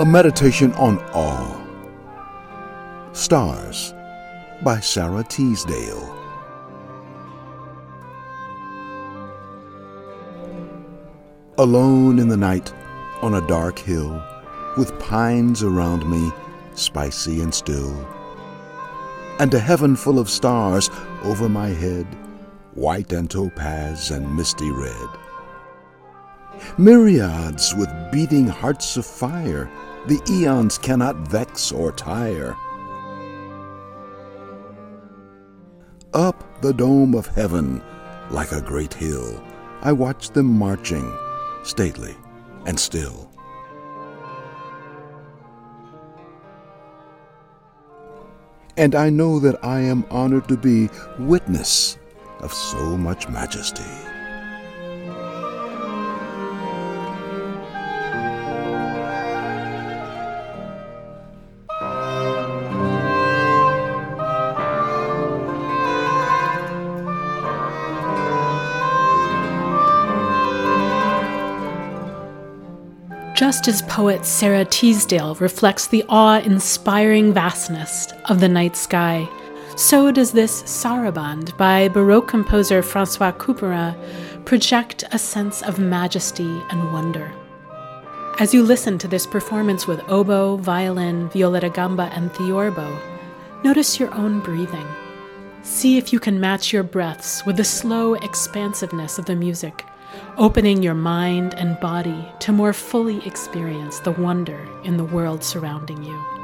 A Meditation on Awe. Stars by Sara Teasdale. Alone in the night on a dark hill, with pines around me, spicy and still, and a heaven full of stars over my head, white and topaz and misty red. Myriads with beating hearts of fire, the eons cannot vex or tire. Up the dome of heaven, like a great hill, I watch them marching, stately and still. And I know that I am honored to be witness of so much majesty. Just as poet Sara Teasdale reflects the awe inspiring vastness of the night sky, so does this Sarabande by Baroque composer Francois Couperin project a sense of majesty and wonder. As you listen to this performance with oboe, violin, viola da gamba, and theorbo, notice your own breathing. See if you can match your breaths with the slow expansiveness of the music opening your mind and body to more fully experience the wonder in the world surrounding you.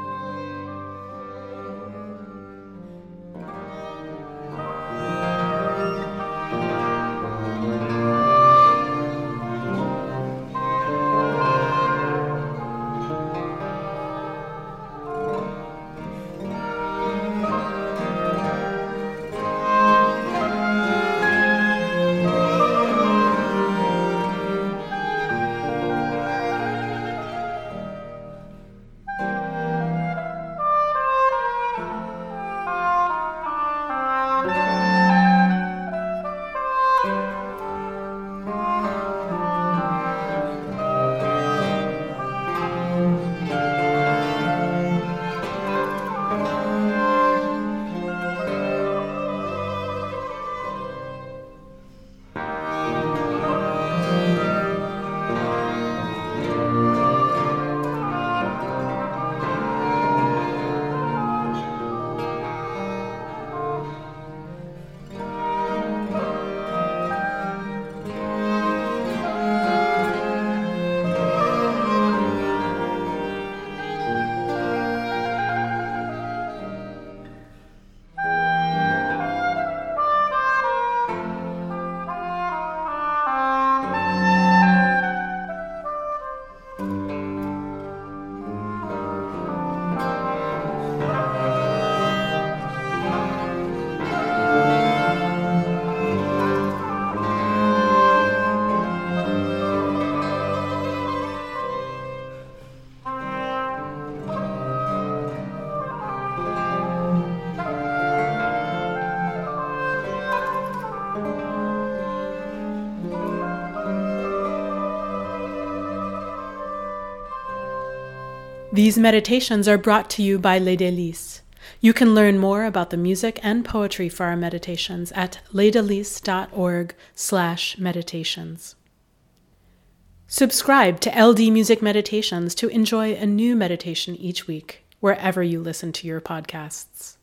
These meditations are brought to you by Les Délices. You can learn more about the music and poetry for our meditations at lesdelices.org slash meditations. Subscribe to LD Music Meditations to enjoy a new meditation each week, wherever you listen to your podcasts.